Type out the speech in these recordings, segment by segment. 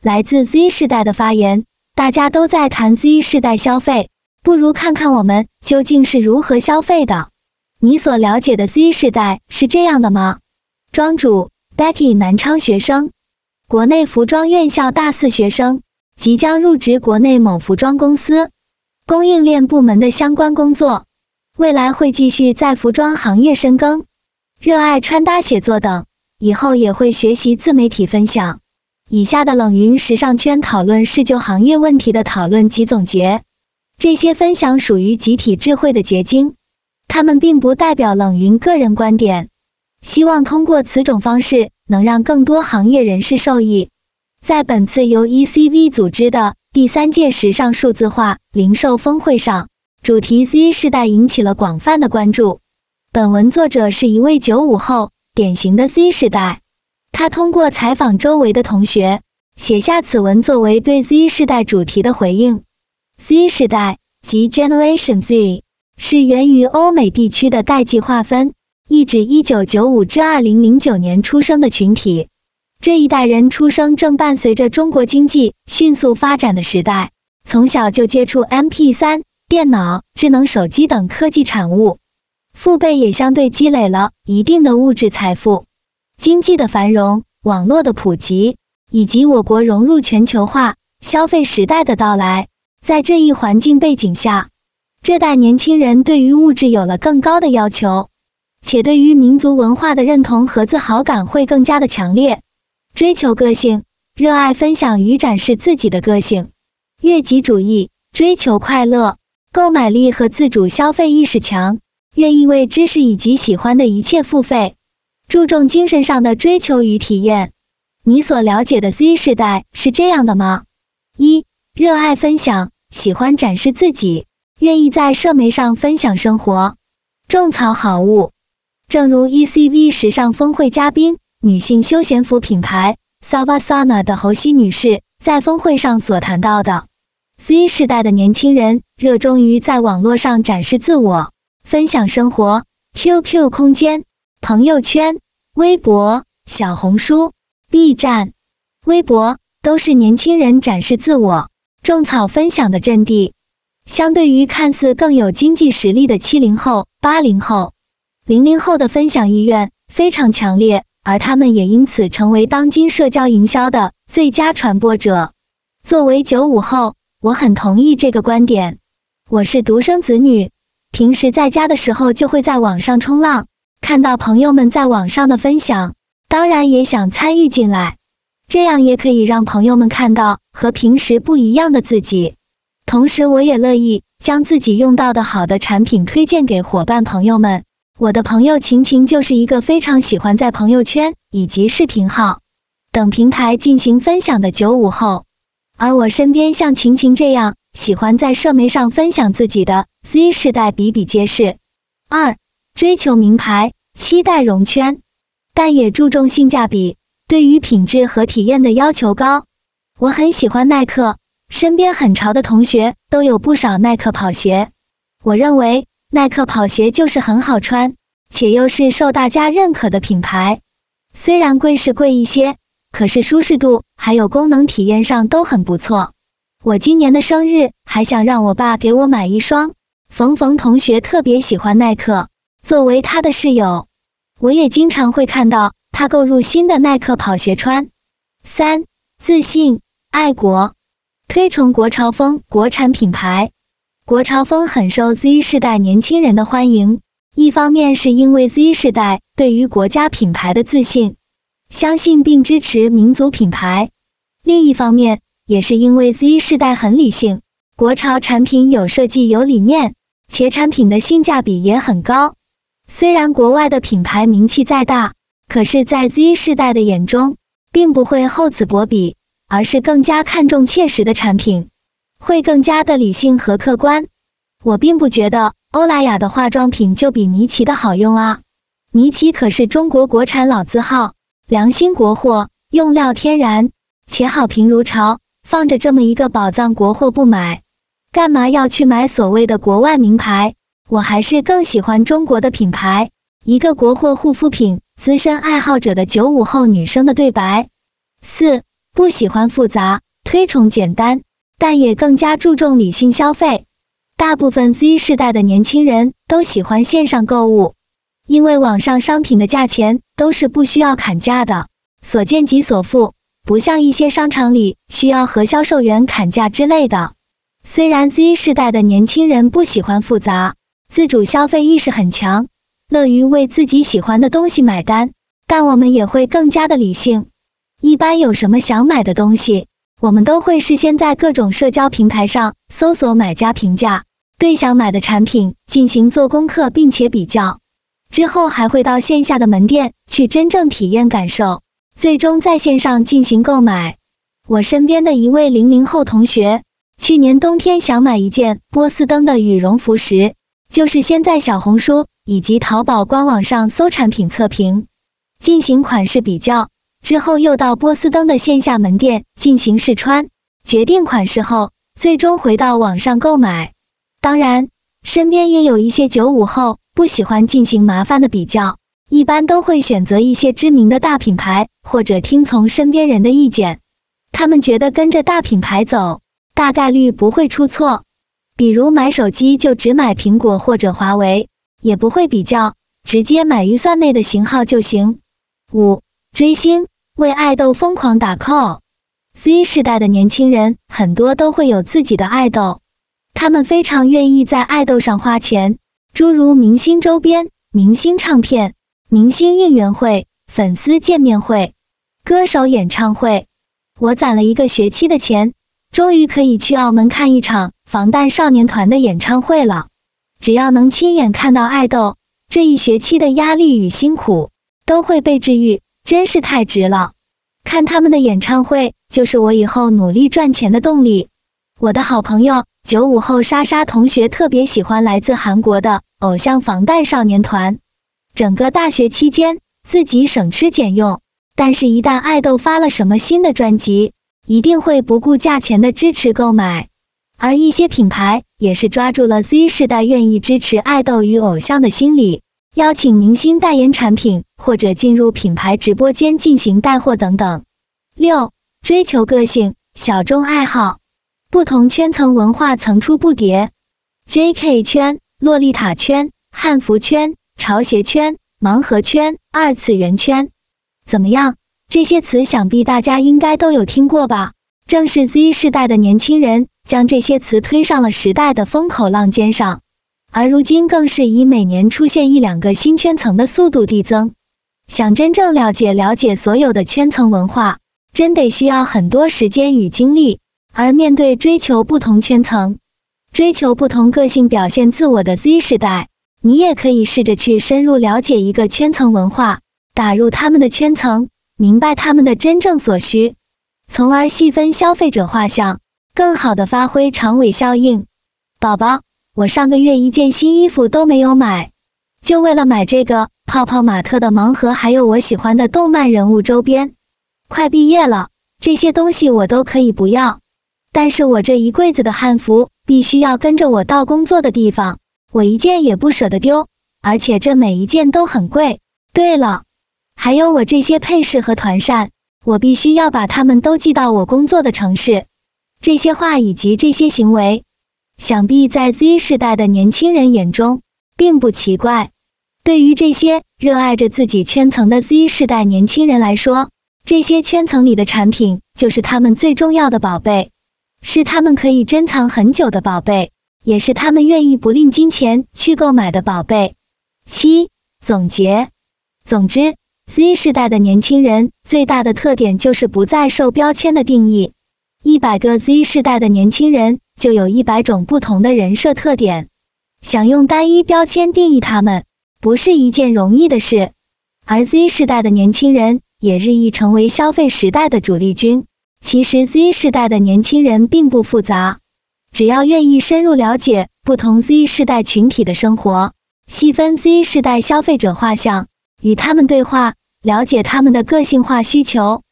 来自 Z 世代的发言，大家都在谈 Z 世代消费，不如看看我们究竟是如何消费的。你所了解的 Z 世代是这样的吗？庄主 Becky 南昌学生，国内服装院校大四学生，即将入职国内某服装公司，供应链部门的相关工作，未来会继续在服装行业深耕，热爱穿搭写作等，以后也会学习自媒体分享。以下的冷云时尚圈讨论是就行业问题的讨论及总结，这些分享属于集体智慧的结晶。他们并不代表冷云个人观点，希望通过此种方式能让更多行业人士受益。在本次由 ECV 组织的第三届时尚数字化零售峰会上，主题 Z 世代引起了广泛的关注。本文作者是一位九五后，典型的 Z 世代。他通过采访周围的同学，写下此文作为对 Z 世代主题的回应。Z 世代即 Generation Z。是源于欧美地区的代际划分，意指一九九五至二零零九年出生的群体。这一代人出生正伴随着中国经济迅速发展的时代，从小就接触 MP 三、电脑、智能手机等科技产物，父辈也相对积累了一定的物质财富。经济的繁荣、网络的普及，以及我国融入全球化消费时代的到来，在这一环境背景下。这代年轻人对于物质有了更高的要求，且对于民族文化的认同和自豪感会更加的强烈，追求个性，热爱分享与展示自己的个性，悦己主义，追求快乐，购买力和自主消费意识强，愿意为知识以及喜欢的一切付费，注重精神上的追求与体验。你所了解的 Z 世代是这样的吗？一、热爱分享，喜欢展示自己。愿意在社媒上分享生活，种草好物。正如 ECV 时尚峰会嘉宾、女性休闲服品牌 Savasana 的侯西女士在峰会上所谈到的，Z 世代的年轻人热衷于在网络上展示自我，分享生活。QQ 空间、朋友圈、微博、小红书、B 站、微博都是年轻人展示自我、种草分享的阵地。相对于看似更有经济实力的七零后、八零后、零零后的分享意愿非常强烈，而他们也因此成为当今社交营销的最佳传播者。作为九五后，我很同意这个观点。我是独生子女，平时在家的时候就会在网上冲浪，看到朋友们在网上的分享，当然也想参与进来，这样也可以让朋友们看到和平时不一样的自己。同时，我也乐意将自己用到的好的产品推荐给伙伴朋友们。我的朋友晴晴就是一个非常喜欢在朋友圈以及视频号等平台进行分享的九五后，而我身边像晴晴这样喜欢在社媒上分享自己的 Z 世代比比皆是。二、追求名牌，期待融圈，但也注重性价比，对于品质和体验的要求高。我很喜欢耐克。身边很潮的同学都有不少耐克跑鞋，我认为耐克跑鞋就是很好穿，且又是受大家认可的品牌。虽然贵是贵一些，可是舒适度还有功能体验上都很不错。我今年的生日还想让我爸给我买一双。冯冯同学特别喜欢耐克，作为他的室友，我也经常会看到他购入新的耐克跑鞋穿。三、自信、爱国。推崇国潮风国产品牌，国潮风很受 Z 世代年轻人的欢迎。一方面是因为 Z 世代对于国家品牌的自信，相信并支持民族品牌；另一方面也是因为 Z 世代很理性，国潮产品有设计有理念，且产品的性价比也很高。虽然国外的品牌名气再大，可是，在 Z 世代的眼中，并不会厚此薄彼。而是更加看重切实的产品，会更加的理性和客观。我并不觉得欧莱雅的化妆品就比尼奇的好用啊，尼奇可是中国国产老字号，良心国货，用料天然，且好评如潮。放着这么一个宝藏国货不买，干嘛要去买所谓的国外名牌？我还是更喜欢中国的品牌。一个国货护肤品资深爱好者的九五后女生的对白。四。不喜欢复杂，推崇简单，但也更加注重理性消费。大部分 Z 世代的年轻人都喜欢线上购物，因为网上商品的价钱都是不需要砍价的，所见即所付，不像一些商场里需要和销售员砍价之类的。虽然 Z 世代的年轻人不喜欢复杂，自主消费意识很强，乐于为自己喜欢的东西买单，但我们也会更加的理性。一般有什么想买的东西，我们都会事先在各种社交平台上搜索买家评价。对想买的产品进行做功课，并且比较之后，还会到线下的门店去真正体验感受，最终在线上进行购买。我身边的一位零零后同学，去年冬天想买一件波司登的羽绒服时，就是先在小红书以及淘宝官网上搜产品测评，进行款式比较，之后又到波司登的线下门店进行试穿，决定款式后，最终回到网上购买。当然，身边也有一些九五后不喜欢进行麻烦的比较，一般都会选择一些知名的大品牌，或者听从身边人的意见。他们觉得跟着大品牌走，大概率不会出错。比如买手机就只买苹果或者华为，也不会比较，直接买预算内的型号就行。五、追星为爱豆疯狂打 call。Z 世代的年轻人很多都会有自己的爱豆。他们非常愿意在爱豆上花钱，诸如明星周边、明星唱片、明星应援会、粉丝见面会、歌手演唱会。我攒了一个学期的钱，终于可以去澳门看一场防弹少年团的演唱会了。只要能亲眼看到爱豆，这一学期的压力与辛苦都会被治愈，真是太值了。看他们的演唱会，就是我以后努力赚钱的动力。我的好朋友。九五后莎莎同学特别喜欢来自韩国的偶像防弹少年团，整个大学期间自己省吃俭用，但是，一旦爱豆发了什么新的专辑，一定会不顾价钱的支持购买。而一些品牌也是抓住了 Z 世代愿意支持爱豆与偶像的心理，邀请明星代言产品，或者进入品牌直播间进行带货等等。六、追求个性，小众爱好。不同圈层文化层出不穷，J.K. 圈、洛丽塔圈、汉服圈、潮鞋圈、盲盒圈、二次元圈，怎么样？这些词想必大家应该都有听过吧？正是 Z 世代的年轻人将这些词推上了时代的风口浪尖上，而如今更是以每年出现一两个新圈层的速度递增。想真正了解了解所有的圈层文化，真得需要很多时间与精力。而面对追求不同圈层、追求不同个性表现自我的 Z 世代，你也可以试着去深入了解一个圈层文化，打入他们的圈层，明白他们的真正所需，从而细分消费者画像，更好的发挥长尾效应。宝宝，我上个月一件新衣服都没有买，就为了买这个泡泡玛特的盲盒，还有我喜欢的动漫人物周边。快毕业了，这些东西我都可以不要。但是我这一柜子的汉服必须要跟着我到工作的地方，我一件也不舍得丢，而且这每一件都很贵。对了，还有我这些配饰和团扇，我必须要把它们都寄到我工作的城市。这些话以及这些行为，想必在 Z 世代的年轻人眼中并不奇怪。对于这些热爱着自己圈层的 Z 世代年轻人来说，这些圈层里的产品就是他们最重要的宝贝。是他们可以珍藏很久的宝贝，也是他们愿意不吝金钱去购买的宝贝。七总结，总之，Z 世代的年轻人最大的特点就是不再受标签的定义。一百个 Z 世代的年轻人就有一百种不同的人设特点，想用单一标签定义他们，不是一件容易的事。而 Z 世代的年轻人也日益成为消费时代的主力军。其实 Z 世代的年轻人并不复杂，只要愿意深入了解不同 Z 世代群体的生活，细分 Z 世代消费者画像，与他们对话，了解他们的个性化需求，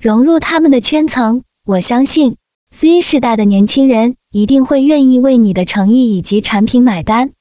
融入他们的圈层，我相信 Z 世代的年轻人一定会愿意为你的诚意以及产品买单。